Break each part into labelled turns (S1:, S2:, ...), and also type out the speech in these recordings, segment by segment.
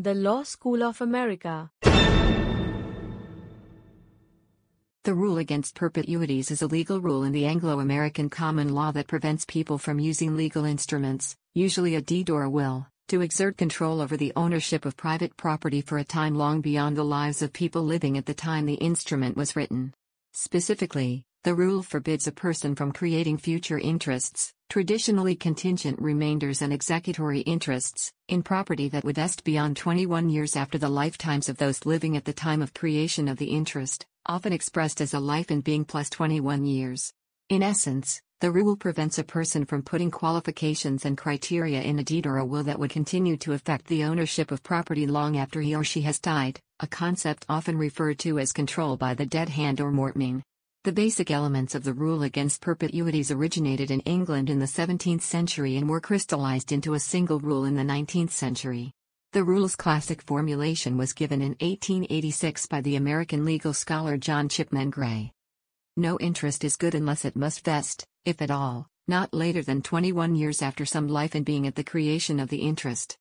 S1: The Law School of America.
S2: The rule against perpetuities is a legal rule in the Anglo American common law that prevents people from using legal instruments, usually a deed or a will, to exert control over the ownership of private property for a time long beyond the lives of people living at the time the instrument was written. Specifically, the rule forbids a person from creating future interests, traditionally contingent remainders and executory interests, in property that would vest beyond 21 years after the lifetimes of those living at the time of creation of the interest, often expressed as a life in being plus 21 years. In essence, the rule prevents a person from putting qualifications and criteria in a deed or a will that would continue to affect the ownership of property long after he or she has died, a concept often referred to as control by the dead hand or mortmain. The basic elements of the rule against perpetuities originated in England in the 17th century and were crystallized into a single rule in the 19th century. The rule's classic formulation was given in 1886 by the American legal scholar John Chipman Gray. No interest is good unless it must vest, if at all, not later than 21 years after some life in being at the creation of the interest.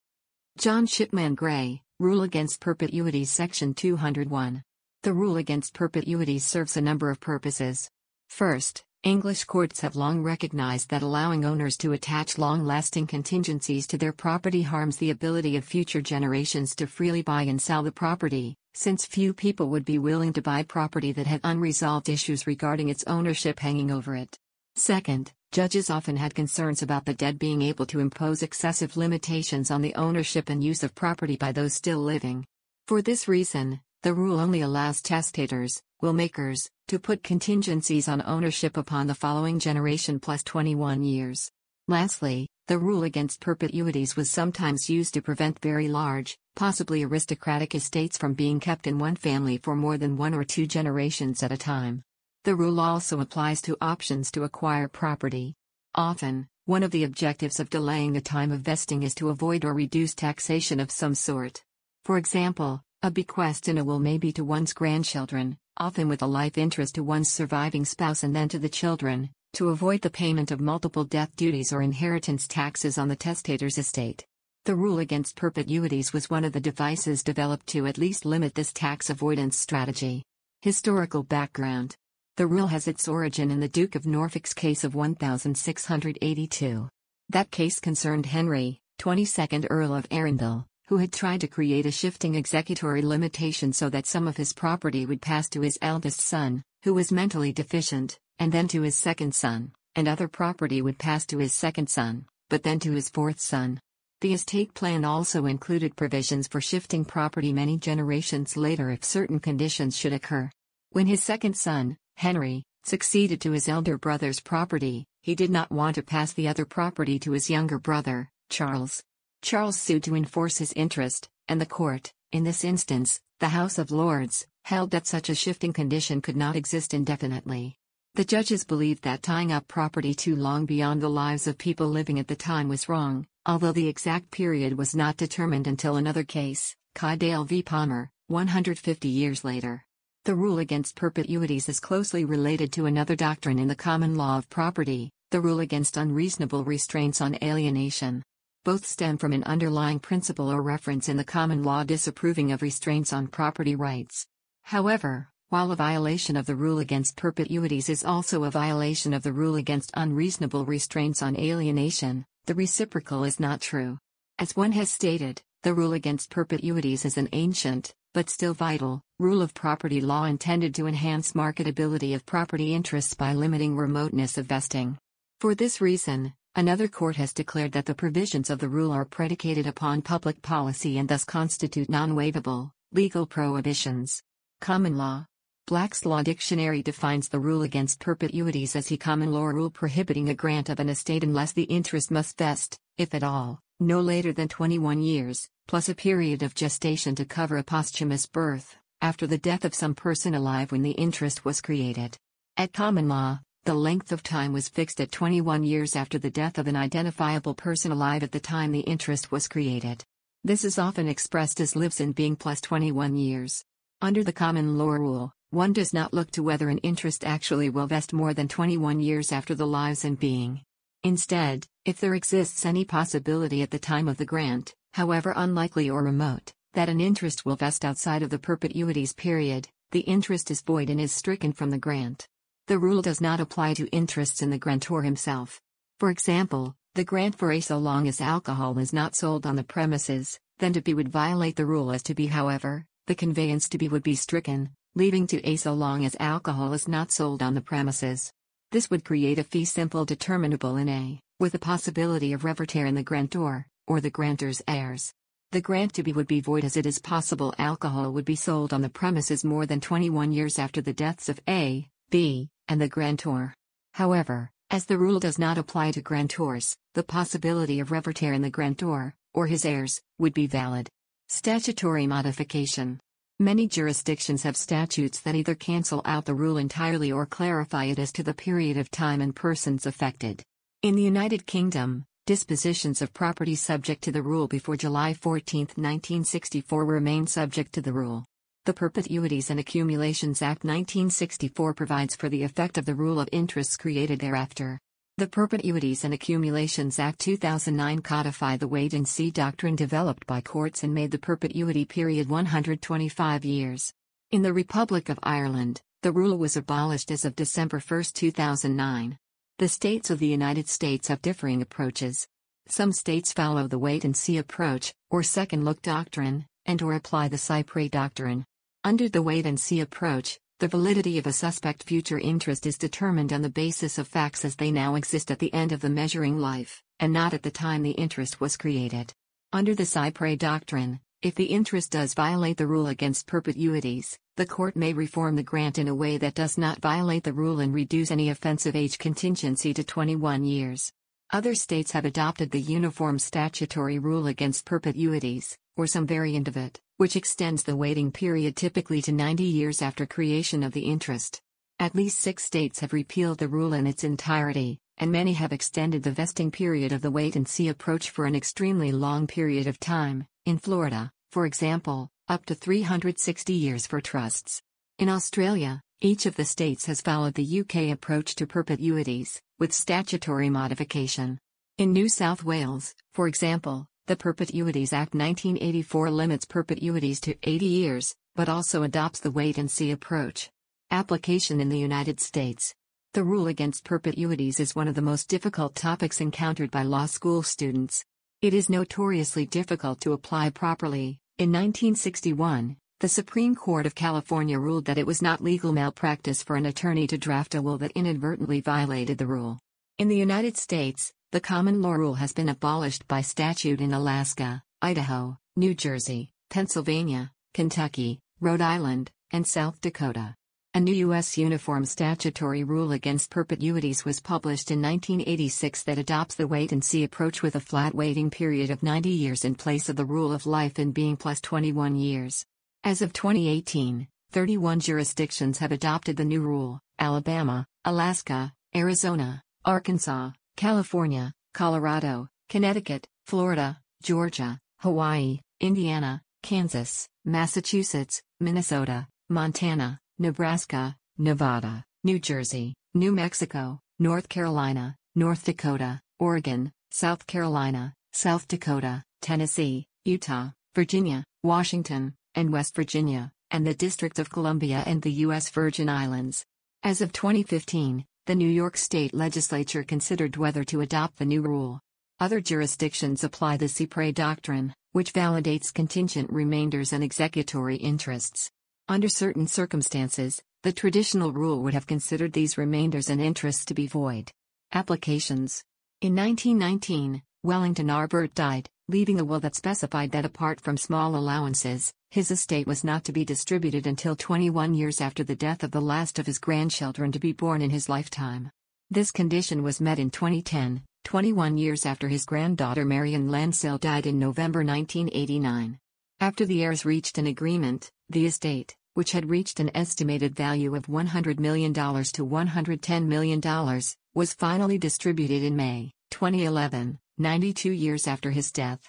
S2: John Chipman Gray, Rule Against Perpetuities Section 201. The rule against perpetuities serves a number of purposes. First, English courts have long recognized that allowing owners to attach long lasting contingencies to their property harms the ability of future generations to freely buy and sell the property, since few people would be willing to buy property that had unresolved issues regarding its ownership hanging over it. Second, judges often had concerns about the dead being able to impose excessive limitations on the ownership and use of property by those still living. For this reason, the rule only allows testators, willmakers, to put contingencies on ownership upon the following generation plus 21 years. Lastly, the rule against perpetuities was sometimes used to prevent very large, possibly aristocratic estates from being kept in one family for more than one or two generations at a time. The rule also applies to options to acquire property. Often, one of the objectives of delaying the time of vesting is to avoid or reduce taxation of some sort. For example, a bequest in a will may be to one's grandchildren, often with a life interest to one's surviving spouse and then to the children, to avoid the payment of multiple death duties or inheritance taxes on the testator's estate. The rule against perpetuities was one of the devices developed to at least limit this tax avoidance strategy. Historical background The rule has its origin in the Duke of Norfolk's case of 1682. That case concerned Henry, 22nd Earl of Arundel, who had tried to create a shifting executory limitation so that some of his property would pass to his eldest son, who was mentally deficient, and then to his second son, and other property would pass to his second son, but then to his fourth son. The estate plan also included provisions for shifting property many generations later if certain conditions should occur. When his second son, Henry, succeeded to his elder brother's property, he did not want to pass the other property to his younger brother, Charles. Charles sued to enforce his interest, and the court, in this instance, the House of Lords, held that such a shifting condition could not exist indefinitely. The judges believed that tying up property too long beyond the lives of people living at the time was wrong, although the exact period was not determined until another case, Cadell v. Palmer, 150 years later. The rule against perpetuities is closely related to another doctrine in the common law of property, the rule against unreasonable restraints on alienation both stem from an underlying principle or reference in the common law disapproving of restraints on property rights. However, while a violation of the rule against perpetuities is also a violation of the rule against unreasonable restraints on alienation, the reciprocal is not true. As one has stated, the rule against perpetuities is an ancient, but still vital, rule of property law intended to enhance marketability of property interests by limiting remoteness of vesting. For this reason, Another court has declared that the provisions of the rule are predicated upon public policy and thus constitute non waivable, legal prohibitions. Common law. Black's Law Dictionary defines the rule against perpetuities as a common law rule prohibiting a grant of an estate unless the interest must vest, if at all, no later than 21 years, plus a period of gestation to cover a posthumous birth, after the death of some person alive when the interest was created. At common law, the length of time was fixed at 21 years after the death of an identifiable person alive at the time the interest was created. This is often expressed as lives in being plus 21 years. Under the common law rule, one does not look to whether an interest actually will vest more than 21 years after the lives in being. Instead, if there exists any possibility at the time of the grant, however unlikely or remote, that an interest will vest outside of the perpetuities period, the interest is void and is stricken from the grant. The rule does not apply to interests in the grantor himself. For example, the grant for A so long as alcohol is not sold on the premises, then to B would violate the rule as to B however, the conveyance to B would be stricken, leaving to A so long as alcohol is not sold on the premises. This would create a fee simple determinable in A, with the possibility of reverter in the grantor, or the grantor's heirs. The grant to B would be void as it is possible alcohol would be sold on the premises more than 21 years after the deaths of A, B, and the grantor. However, as the rule does not apply to grantors, the possibility of reverter in the grantor, or his heirs, would be valid. Statutory modification. Many jurisdictions have statutes that either cancel out the rule entirely or clarify it as to the period of time and persons affected. In the United Kingdom, dispositions of property subject to the rule before July 14, 1964 remain subject to the rule. The Perpetuities and Accumulations Act 1964 provides for the effect of the rule of interests created thereafter. The Perpetuities and Accumulations Act 2009 codified the wait and see doctrine developed by courts and made the perpetuity period 125 years. In the Republic of Ireland, the rule was abolished as of December 1, 2009. The states of the United States have differing approaches. Some states follow the wait and see approach, or second look doctrine, and or apply the cy-près doctrine. Under the wait and see approach, the validity of a suspect future interest is determined on the basis of facts as they now exist at the end of the measuring life, and not at the time the interest was created. Under the cy-près doctrine, if the interest does violate the rule against perpetuities, the court may reform the grant in a way that does not violate the rule and reduce any offensive age contingency to 21 years. Other states have adopted the uniform statutory rule against perpetuities, or some variant of it which extends the waiting period typically to 90 years after creation of the interest. At least six states have repealed the rule in its entirety, and many have extended the vesting period of the wait and see approach for an extremely long period of time, in Florida, for example, up to 360 years for trusts. In Australia, each of the states has followed the UK approach to perpetuities, with statutory modification. In New South Wales, for example, the Perpetuities Act 1984 limits perpetuities to 80 years, but also adopts the wait and see approach. Application in the United States. The rule against perpetuities is one of the most difficult topics encountered by law school students. It is notoriously difficult to apply properly. In 1961, the Supreme Court of California ruled that it was not legal malpractice for an attorney to draft a will that inadvertently violated the rule. In the United States, the common law rule has been abolished by statute in Alaska, Idaho, New Jersey, Pennsylvania, Kentucky, Rhode Island, and South Dakota. A new U.S. uniform statutory rule against perpetuities was published in 1986 that adopts the wait and see approach with a flat waiting period of 90 years in place of the rule of life in being plus 21 years. As of 2018, 31 jurisdictions have adopted the new rule Alabama, Alaska, Arizona, Arkansas, California, Colorado, Connecticut, Florida, Georgia, Hawaii, Indiana, Kansas, Massachusetts, Minnesota, Montana, Nebraska, Nevada, New Jersey, New Mexico, North Carolina, North Dakota, Oregon, South Carolina, South Dakota, Tennessee, Utah, Virginia, Washington, and West Virginia, and the District of Columbia and the U.S. Virgin Islands. As of 2015, the New York State Legislature considered whether to adopt the new rule. Other jurisdictions apply the cy-près doctrine, which validates contingent remainders and executory interests. Under certain circumstances, the traditional rule would have considered these remainders and interests to be void. Applications In 1919, Wellington R. Burt died, leaving a will that specified that apart from small allowances, his estate was not to be distributed until 21 years after the death of the last of his grandchildren to be born in his lifetime. This condition was met in 2010, 21 years after his granddaughter Marion Lansill died in November 1989. After the heirs reached an agreement, the estate, which had reached an estimated value of $100 million to $110 million, was finally distributed in May 2011, 92 years after his death.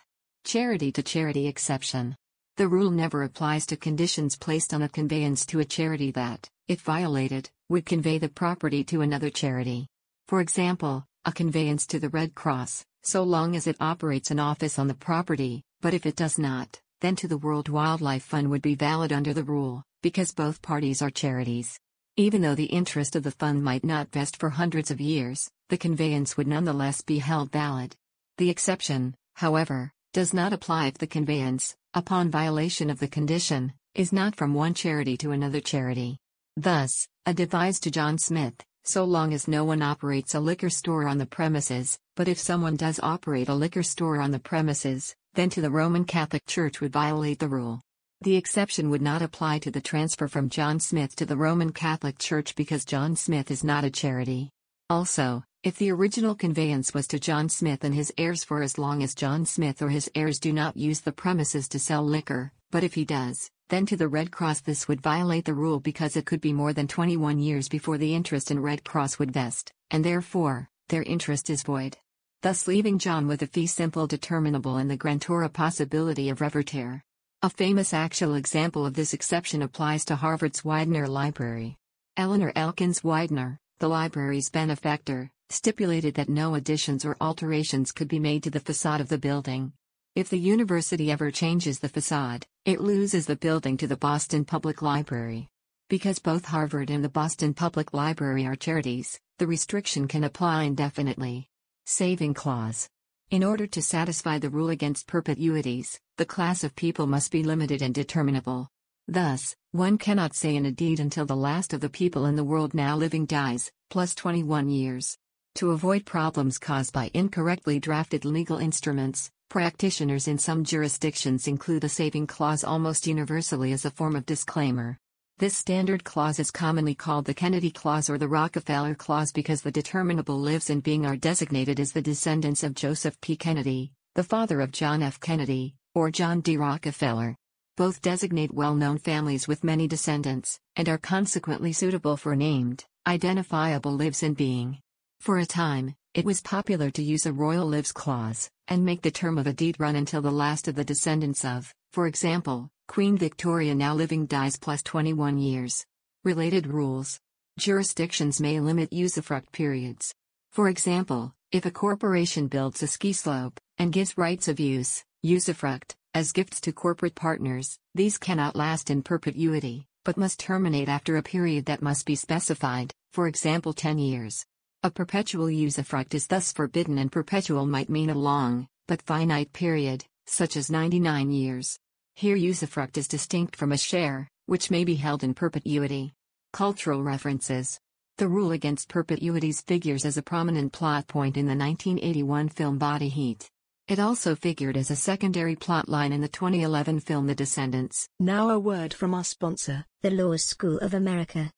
S2: Charity to charity exception. The rule never applies to conditions placed on a conveyance to a charity that, if violated, would convey the property to another charity. For example, a conveyance to the Red Cross, so long as it operates an office on the property, but if it does not, then to the World Wildlife Fund would be valid under the rule, because both parties are charities. Even though the interest of the fund might not vest for hundreds of years, the conveyance would nonetheless be held valid. The exception, however, does not apply if the conveyance, upon violation of the condition, is not from one charity to another charity. Thus, a devise to John Smith, so long as no one operates a liquor store on the premises, but if someone does operate a liquor store on the premises, then to the Roman Catholic Church would violate the rule. The exception would not apply to the transfer from John Smith to the Roman Catholic Church because John Smith is not a charity. Also, if the original conveyance was to John Smith and his heirs for as long as John Smith or his heirs do not use the premises to sell liquor, but if he does, then to the Red Cross this would violate the rule because it could be more than 21 years before the interest in Red Cross would vest, and therefore, their interest is void. Thus leaving John with a fee simple determinable and the grantor a possibility of reverter. A famous actual example of this exception applies to Harvard's Widener Library. Eleanor Elkins Widener, the library's benefactor, stipulated that no additions or alterations could be made to the facade of the building. If the university ever changes the facade, it loses the building to the Boston Public Library. Because both Harvard and the Boston Public Library are charities, the restriction can apply indefinitely. Saving Clause in order to satisfy the rule against perpetuities, the class of people must be limited and determinable. Thus, one cannot say in a deed until the last of the people in the world now living dies, plus 21 years. To avoid problems caused by incorrectly drafted legal instruments, practitioners in some jurisdictions include a saving clause almost universally as a form of disclaimer. This standard clause is commonly called the Kennedy Clause or the Rockefeller Clause because the determinable lives in being are designated as the descendants of Joseph P. Kennedy, the father of John F. Kennedy, or John D. Rockefeller. Both designate well known families with many descendants, and are consequently suitable for named, identifiable lives in being. For a time, it was popular to use a royal lives clause, and make the term of a deed run until the last of the descendants of, for example, Queen Victoria now living dies plus 21 years. Related rules. Jurisdictions may limit usufruct periods. For example, if a corporation builds a ski slope and gives rights of use, usufruct, as gifts to corporate partners, these cannot last in perpetuity, but must terminate after a period that must be specified, for example 10 years. A perpetual usufruct is thus forbidden and perpetual might mean a long, but finite period, such as 99 years. Here usufruct is distinct from a share, which may be held in perpetuity. Cultural references. The rule against perpetuities figures as a prominent plot point in the 1981 film Body Heat. It also figured as a secondary plot line in the 2011 film The Descendants.
S3: Now a word from our sponsor,
S4: the Law School of America.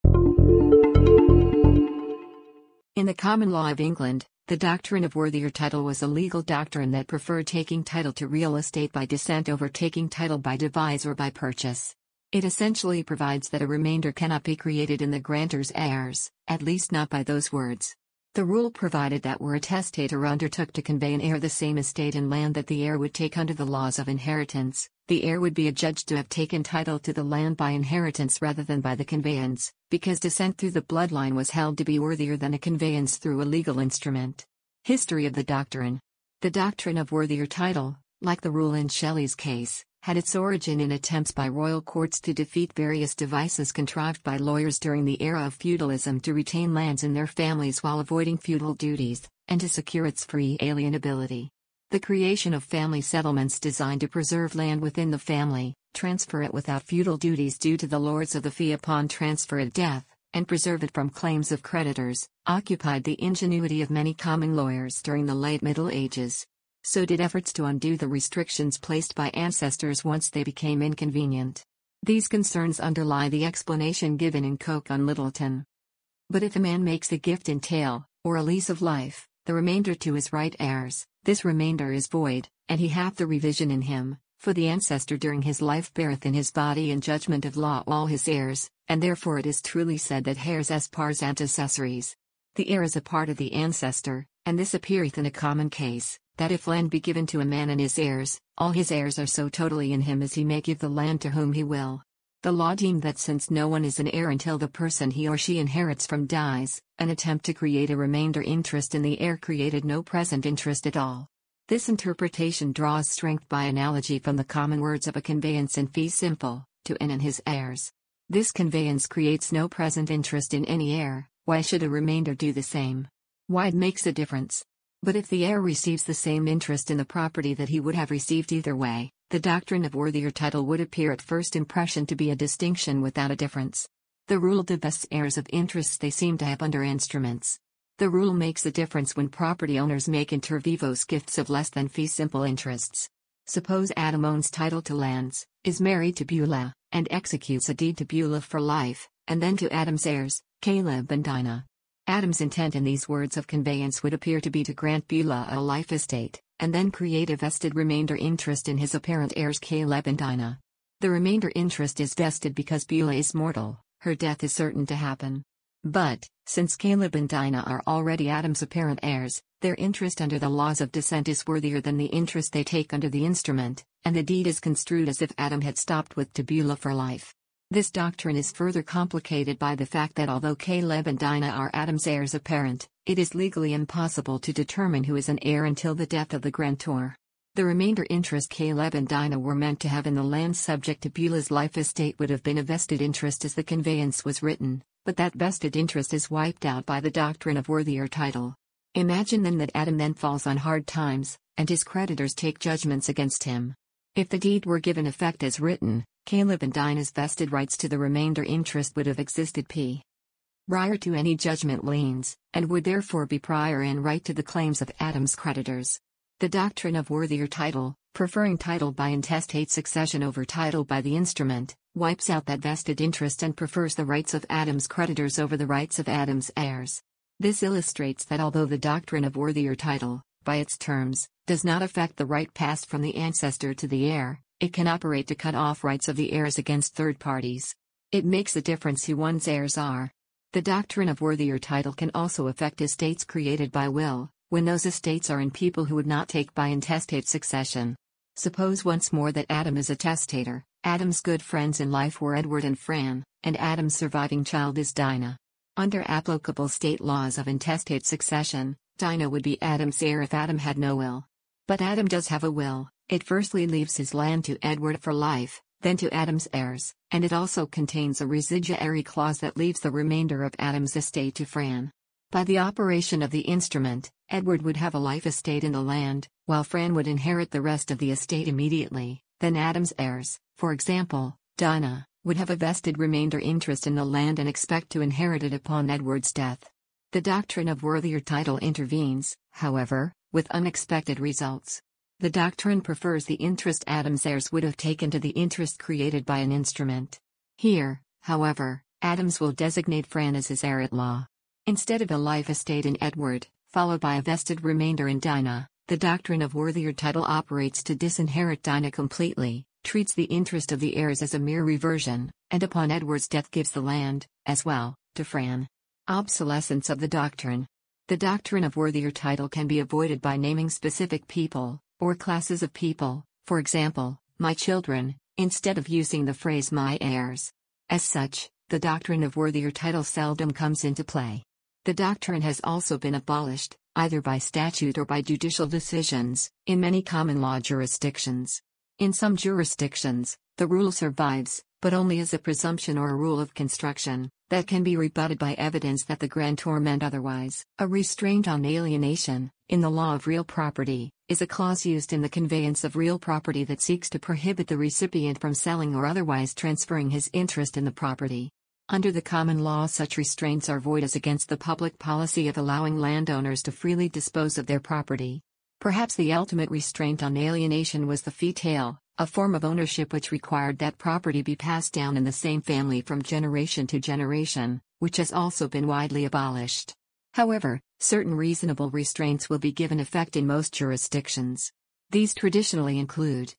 S2: In the common law of England, the doctrine of worthier title was a legal doctrine that preferred taking title to real estate by descent over taking title by devise or by purchase. It essentially provides that a remainder cannot be created in the grantor's heirs, at least not by those words. The rule provided that where a testator undertook to convey an heir the same estate and land that the heir would take under the laws of inheritance, the heir would be adjudged to have taken title to the land by inheritance rather than by the conveyance, because descent through the bloodline was held to be worthier than a conveyance through a legal instrument. History of the doctrine The doctrine of worthier title, like the rule in Shelley's case, had its origin in attempts by royal courts to defeat various devices contrived by lawyers during the era of feudalism to retain lands in their families while avoiding feudal duties, and to secure its free alienability. The creation of family settlements designed to preserve land within the family, transfer it without feudal duties due to the lords of the fee upon transfer at death, and preserve it from claims of creditors, occupied the ingenuity of many common lawyers during the late Middle Ages. So did efforts to undo the restrictions placed by ancestors once they became inconvenient. These concerns underlie the explanation given in Coke on Littleton. But if a man makes a gift entail, or a lease of life, the remainder to his right heirs, this remainder is void, and he hath the reversion in him, for the ancestor during his life beareth in his body in judgment of law all his heirs, and therefore it is truly said that heirs as pars antecessories. The heir is a part of the ancestor, and this appeareth in a common case, that if land be given to a man and his heirs, all his heirs are so totally in him as he may give the land to whom he will. The law deemed that since no one is an heir until the person he or she inherits from dies, an attempt to create a remainder interest in the heir created no present interest at all. This interpretation draws strength by analogy from the common words of a conveyance in fee simple, to n and his heirs. This conveyance creates no present interest in any heir, why should a remainder do the same? Why it makes a difference. But if the heir receives the same interest in the property that he would have received either way, the doctrine of worthier title would appear at first impression to be a distinction without a difference. The rule divests heirs of interests they seem to have under instruments. The rule makes a difference when property owners make inter vivos gifts of less than fee simple interests. Suppose Adam owns title to lands, is married to Beulah, and executes a deed to Beulah for life, and then to Adam's heirs, Caleb and Dinah. Adam's intent in these words of conveyance would appear to be to grant Beulah a life estate, and then create a vested remainder interest in his apparent heirs Caleb and Dinah. The remainder interest is vested because Beulah is mortal, her death is certain to happen. But, since Caleb and Dinah are already Adam's apparent heirs, their interest under the laws of descent is worthier than the interest they take under the instrument, and the deed is construed as if Adam had stopped with Tabula for life. This doctrine is further complicated by the fact that although Caleb and Dinah are Adam's heirs apparent, it is legally impossible to determine who is an heir until the death of the grantor. The remainder interest Caleb and Dinah were meant to have in the land subject to Beulah's life estate would have been a vested interest as the conveyance was written, but that vested interest is wiped out by the doctrine of worthier title. Imagine then that Adam then falls on hard times, and his creditors take judgments against him. If the deed were given effect as written, Caleb and Dinah's vested rights to the remainder interest would have existed p. prior to any judgment liens, and would therefore be prior in right to the claims of Adam's creditors. The doctrine of worthier title, preferring title by intestate succession over title by the instrument, wipes out that vested interest and prefers the rights of Adam's creditors over the rights of Adam's heirs. This illustrates that although the doctrine of worthier title, by its terms, does not affect the right passed from the ancestor to the heir, it can operate to cut off rights of the heirs against third parties. It makes a difference who one's heirs are. The doctrine of worthier title can also affect estates created by will, when those estates are in people who would not take by intestate succession. Suppose once more that Adam is a testator, Adam's good friends in life were Edward and Fran, and Adam's surviving child is Dinah. Under applicable state laws of intestate succession, Dinah would be Adam's heir if Adam had no will. But Adam does have a will, it firstly leaves his land to Edward for life, then to Adam's heirs, and it also contains a residuary clause that leaves the remainder of Adam's estate to Fran. By the operation of the instrument, Edward would have a life estate in the land, while Fran would inherit the rest of the estate immediately, then Adam's heirs, for example, Dinah, would have a vested remainder interest in the land and expect to inherit it upon Edward's death. The doctrine of worthier title intervenes, however, with unexpected results. The doctrine prefers the interest Adam's heirs would have taken to the interest created by an instrument. Here, however, Adams will designate Fran as his heir at law. Instead of a life estate in Edward, followed by a vested remainder in Dinah, the doctrine of worthier title operates to disinherit Dinah completely, treats the interest of the heirs as a mere reversion, and upon Edward's death gives the land, as well, to Fran. Obsolescence of the doctrine. The doctrine of worthier title can be avoided by naming specific people, or classes of people, for example, my children, instead of using the phrase my heirs. As such, the doctrine of worthier title seldom comes into play. The doctrine has also been abolished, either by statute or by judicial decisions, in many common law jurisdictions. In some jurisdictions, the rule survives, but only as a presumption or a rule of construction, that can be rebutted by evidence that the grantor meant otherwise. A restraint on alienation, in the law of real property, is a clause used in the conveyance of real property that seeks to prohibit the recipient from selling or otherwise transferring his interest in the property. Under the common law, such restraints are void as against the public policy of allowing landowners to freely dispose of their property. Perhaps the ultimate restraint on alienation was the fee tail, a form of ownership which required that property be passed down in the same family from generation to generation, which has also been widely abolished. However, Certain reasonable restraints will be given effect in most jurisdictions. These traditionally include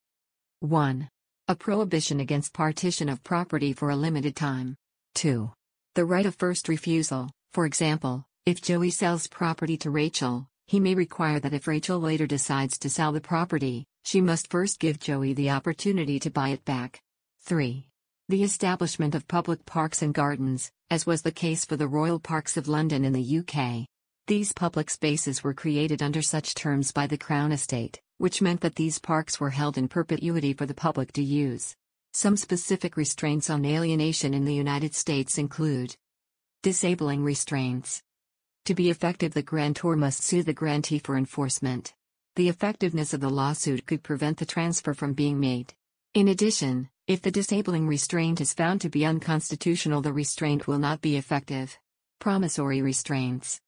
S2: 1. A prohibition against partition of property for a limited time. 2. The right of first refusal, for example, if Joey sells property to Rachel, he may require that if Rachel later decides to sell the property, she must first give Joey the opportunity to buy it back. 3. The establishment of public parks and gardens, as was the case for the Royal Parks of London in the UK. These public spaces were created under such terms by the Crown Estate, which meant that these parks were held in perpetuity for the public to use. Some specific restraints on alienation in the United States include disabling restraints. To be effective, the grantor must sue the grantee for enforcement. The effectiveness of the lawsuit could prevent the transfer from being made. In addition, if the disabling restraint is found to be unconstitutional, the restraint will not be effective. Promissory restraints.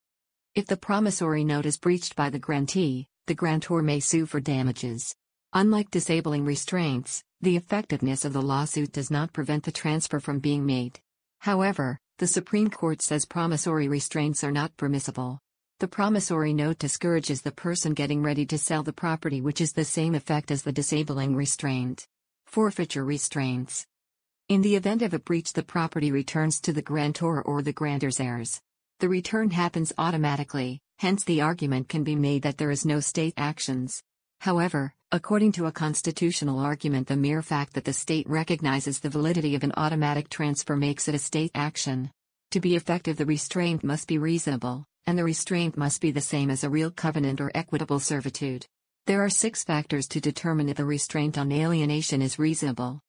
S2: If the promissory note is breached by the grantee, the grantor may sue for damages. Unlike disabling restraints, the effectiveness of the lawsuit does not prevent the transfer from being made. However, the Supreme Court says promissory restraints are not permissible. The promissory note discourages the person getting ready to sell the property, which is the same effect as the disabling restraint. Forfeiture restraints. In the event of a breach, the property returns to the grantor or the grantor's heirs. The return happens automatically, hence, the argument can be made that there is no state actions. However, according to a constitutional argument, the mere fact that the state recognizes the validity of an automatic transfer makes it a state action. To be effective, the restraint must be reasonable, and the restraint must be the same as a real covenant or equitable servitude. There are six factors to determine if the restraint on alienation is reasonable.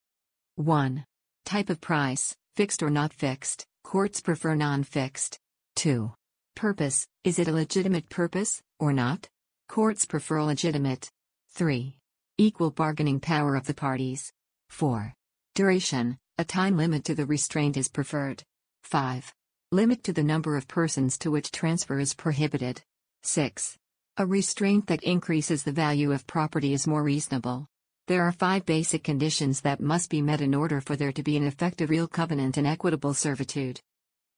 S2: 1. Type of price, fixed or not fixed, courts prefer non fixed. 2. Purpose, is it a legitimate purpose, or not? Courts prefer legitimate. 3. Equal bargaining power of the parties. 4. Duration, a time limit to the restraint is preferred. 5. Limit to the number of persons to which transfer is prohibited. 6. A restraint that increases the value of property is more reasonable. There are five basic conditions that must be met in order for there to be an effective real covenant and equitable servitude.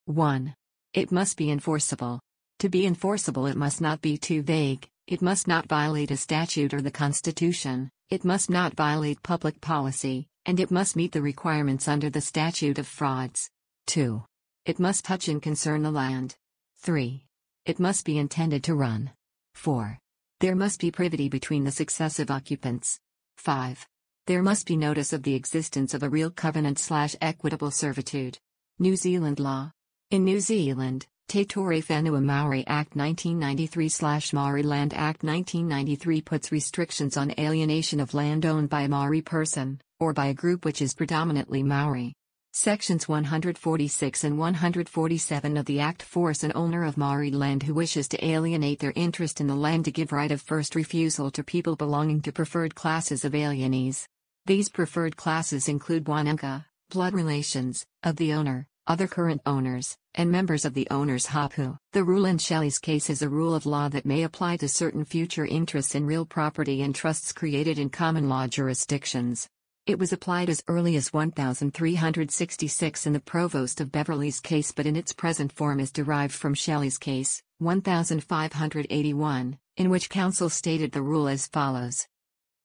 S2: 1. It must be enforceable. To be enforceable, it must not be too vague, it must not violate a statute or the Constitution, it must not violate public policy, and it must meet the requirements under the Statute of Frauds. 2. It must touch and concern the land. 3. It must be intended to run. 4. There must be privity between the successive occupants. 5. There must be notice of the existence of a real covenant slash equitable servitude. New Zealand law. In New Zealand, Te Ture Whenua Maori Act 1993 slash Maori Land Act 1993 puts restrictions on alienation of land owned by a Maori person, or by a group which is predominantly Maori. Sections 146 and 147 of the Act force an owner of Maori land who wishes to alienate their interest in the land to give right of first refusal to people belonging to preferred classes of alienees. These preferred classes include whanaunga, blood relations, of the owner, other current owners, and members of the owner's hapu. The rule in Shelley's case is a rule of law that may apply to certain future interests in real property and trusts created in common law jurisdictions. It was applied as early as 1366 in the Provost of Beverley's case but in its present form is derived from Shelley's case, 1581, in which counsel stated the rule as follows.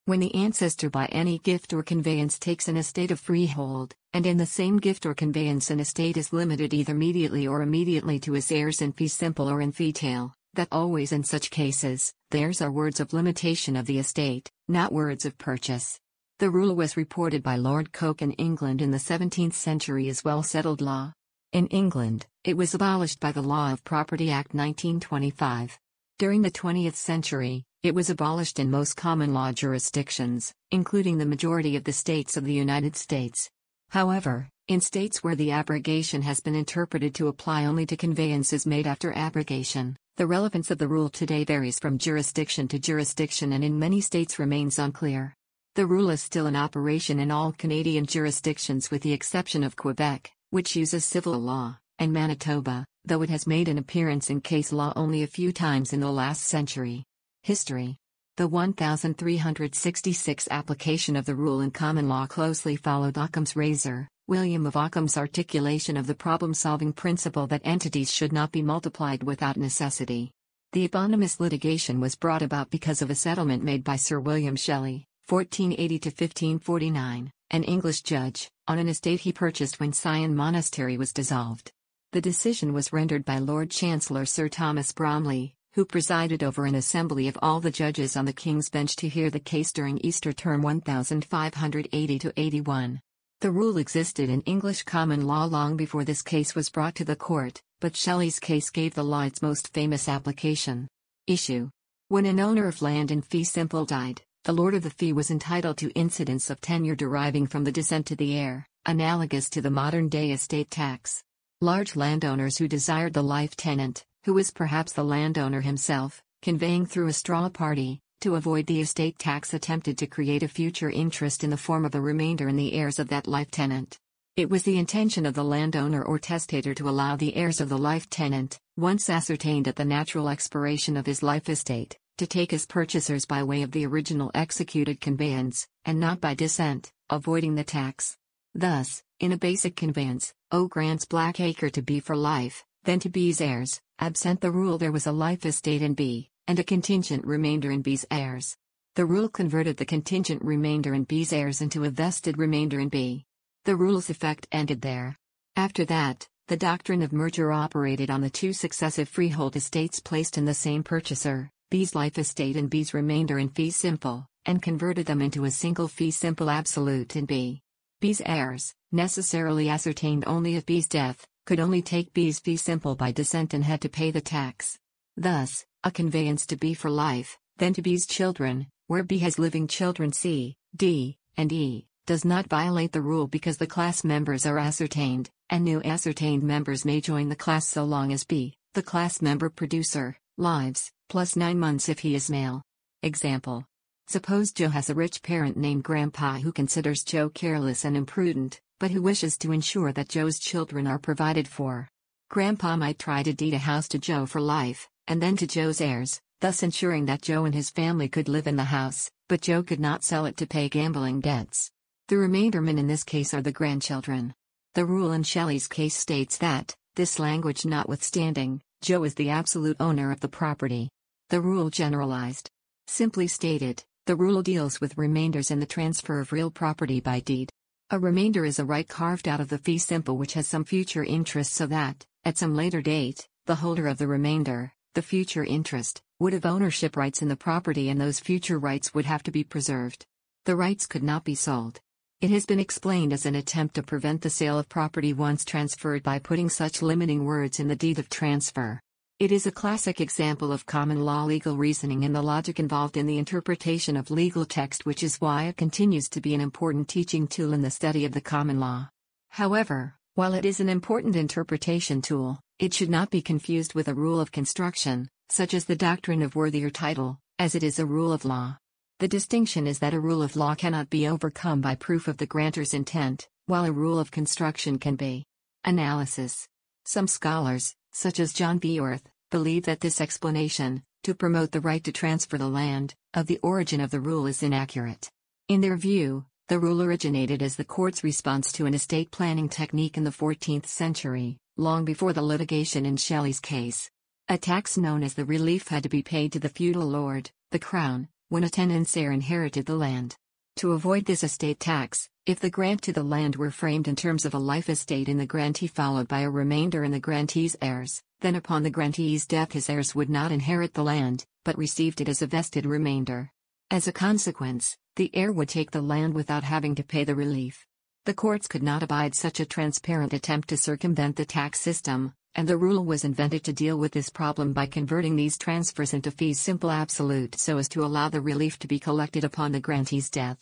S2: When the ancestor by any gift or conveyance takes an estate of freehold, and in the same gift or conveyance an estate is limited either mediately or immediately to his heirs in fee simple or in fee tail, that always in such cases, theirs are words of limitation of the estate, not words of purchase. The rule was reported by Lord Coke in England in the 17th century as well settled law. In England, it was abolished by the Law of Property Act 1925. During the 20th century, it was abolished in most common law jurisdictions, including the majority of the states of the United States. However, in states where the abrogation has been interpreted to apply only to conveyances made after abrogation, the relevance of the rule today varies from jurisdiction to jurisdiction and in many states remains unclear. The rule is still in operation in all Canadian jurisdictions with the exception of Quebec, which uses civil law, and Manitoba, though it has made an appearance in case law only a few times in the last century. History The 1366 application of the rule in common law closely followed Occam's razor, William of Occam's articulation of the problem solving principle that entities should not be multiplied without necessity. The eponymous litigation was brought about because of a settlement made by Sir William Shelley, 1480 to 1549, an English judge, on an estate he purchased when Syon Monastery was dissolved. The decision was rendered by Lord Chancellor Sir Thomas Bromley, who presided over an assembly of all the judges on the King's Bench to hear the case during Easter term 1580 to 81. The rule existed in English common law long before this case was brought to the court, but Shelley's case gave the law its most famous application. Issue. When an owner of land in fee simple died, the lord of the fee was entitled to incidents of tenure deriving from the descent to the heir, analogous to the modern day estate tax. Large landowners who desired the life tenant, who was perhaps the landowner himself, conveying through a straw party, to avoid the estate tax attempted to create a future interest in the form of a remainder in the heirs of that life tenant. It was the intention of the landowner or testator to allow the heirs of the life tenant, once ascertained at the natural expiration of his life estate, to take as purchasers by way of the original executed conveyance, and not by descent, avoiding the tax. Thus, in a basic conveyance, O grants Black Acre to B for life, then to B's heirs, absent the rule there was a life estate in B, and a contingent remainder in B's heirs. The rule converted the contingent remainder in B's heirs into a vested remainder in B. The rule's effect ended there. After that, the doctrine of merger operated on the two successive freehold estates placed in the same purchaser, B's life estate and B's remainder in fee simple, and converted them into a single fee simple absolute in B. B's heirs, necessarily ascertained only of B's death, could only take B's fee simple by descent and had to pay the tax. Thus, a conveyance to B for life, then to B's children, where B has living children C, D, and E, does not violate the rule because the class members are ascertained, and new ascertained members may join the class so long as B, the class member producer, lives, plus 9 months if he is male. Example. Suppose Joe has a rich parent named Grandpa who considers Joe careless and imprudent, but who wishes to ensure that Joe's children are provided for. Grandpa might try to deed a house to Joe for life, and then to Joe's heirs, thus ensuring that Joe and his family could live in the house, but Joe could not sell it to pay gambling debts. The remaindermen in this case are the grandchildren. The rule in Shelley's case states that, this language notwithstanding, Joe is the absolute owner of the property. The rule generalized. Simply stated, the rule deals with remainders in the transfer of real property by deed. A remainder is a right carved out of the fee simple which has some future interest so that, at some later date, the holder of the remainder, the future interest, would have ownership rights in the property and those future rights would have to be preserved. The rights could not be sold. It has been explained as an attempt to prevent the sale of property once transferred by putting such limiting words in the deed of transfer. It is a classic example of common law legal reasoning and the logic involved in the interpretation of legal text, which is why it continues to be an important teaching tool in the study of the common law. However, while it is an important interpretation tool, it should not be confused with a rule of construction, such as the doctrine of worthier title, as it is a rule of law. The distinction is that a rule of law cannot be overcome by proof of the grantor's intent, while a rule of construction can be. Analysis Some scholars, such as John V. Orth, believe that this explanation, to promote the right to transfer the land, of the origin of the rule is inaccurate. In their view, the rule originated as the court's response to an estate planning technique in the 14th century, long before the litigation in Shelley's case. A tax known as the relief had to be paid to the feudal lord, the crown, when a tenant's heir inherited the land. To avoid this estate tax, if the grant to the land were framed in terms of a life estate in the grantee followed by a remainder in the grantee's heirs, then upon the grantee's death his heirs would not inherit the land, but received it as a vested remainder. As a consequence, the heir would take the land without having to pay the relief. The courts could not abide such a transparent attempt to circumvent the tax system, and the rule was invented to deal with this problem by converting these transfers into fees simple absolute so as to allow the relief to be collected upon the grantee's death.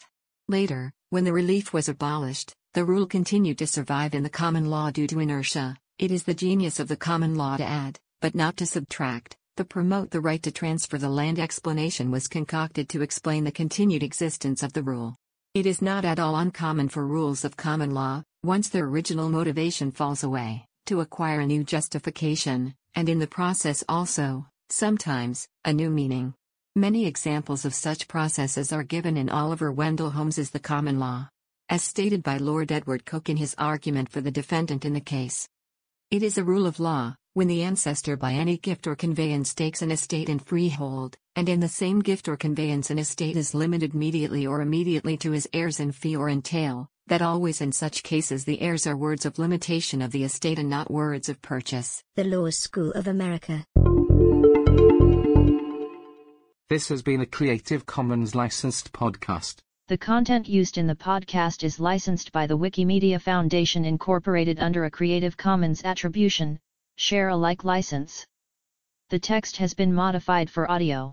S2: Later, when the relief was abolished, the rule continued to survive in the common law due to inertia, it is the genius of the common law to add, but not to subtract. The promote the right to transfer the land explanation was concocted to explain the continued existence of the rule. It is not at all uncommon for rules of common law, once their original motivation falls away, to acquire a new justification, and in the process also, sometimes, a new meaning. Many examples of such processes are given in Oliver Wendell Holmes's The Common Law. As stated by Lord Edward Coke in his argument for the defendant in the case. It is a rule of law, when the ancestor by any gift or conveyance takes an estate in freehold, and in the same gift or conveyance an estate is limited mediately or immediately to his heirs in fee or entail, that always in such cases the heirs are words of limitation of the estate and not words of purchase.
S4: The Law School of America.
S5: This has been a Creative Commons licensed podcast.
S6: The content used in the podcast is licensed by the Wikimedia Foundation Incorporated under a Creative Commons Attribution, Share Alike license. The text has been modified for audio.